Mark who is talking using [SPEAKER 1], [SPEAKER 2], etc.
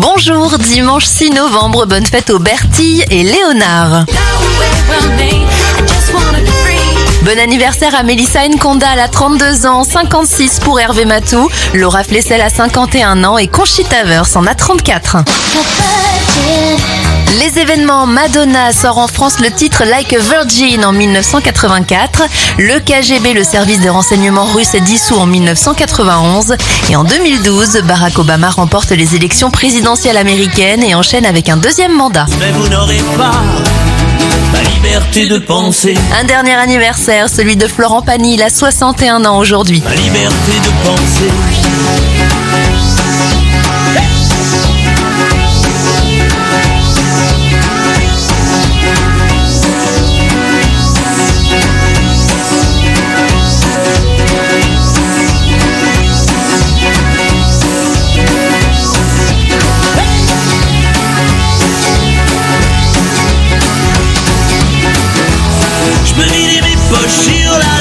[SPEAKER 1] Bonjour, dimanche 6 novembre, bonne fête aux Bertille et Léonard. Bon anniversaire à Mélissa Nkonda, a 32 ans, 56 pour Hervé Matou, Laura Flessel a 51 ans et Conchita Wurst en a 34. Les événements Madonna sort en France le titre Like a Virgin en 1984. Le KGB, le service de renseignement russe, est dissous en 1991. Et en 2012, Barack Obama remporte les élections présidentielles américaines et enchaîne avec un deuxième mandat.
[SPEAKER 2] Mais vous n'aurez pas la liberté de penser,
[SPEAKER 1] Un dernier anniversaire, celui de Florent Pagny, il a 61 ans aujourd'hui.
[SPEAKER 2] la liberté de penser. Je me vidais mes poches sur la.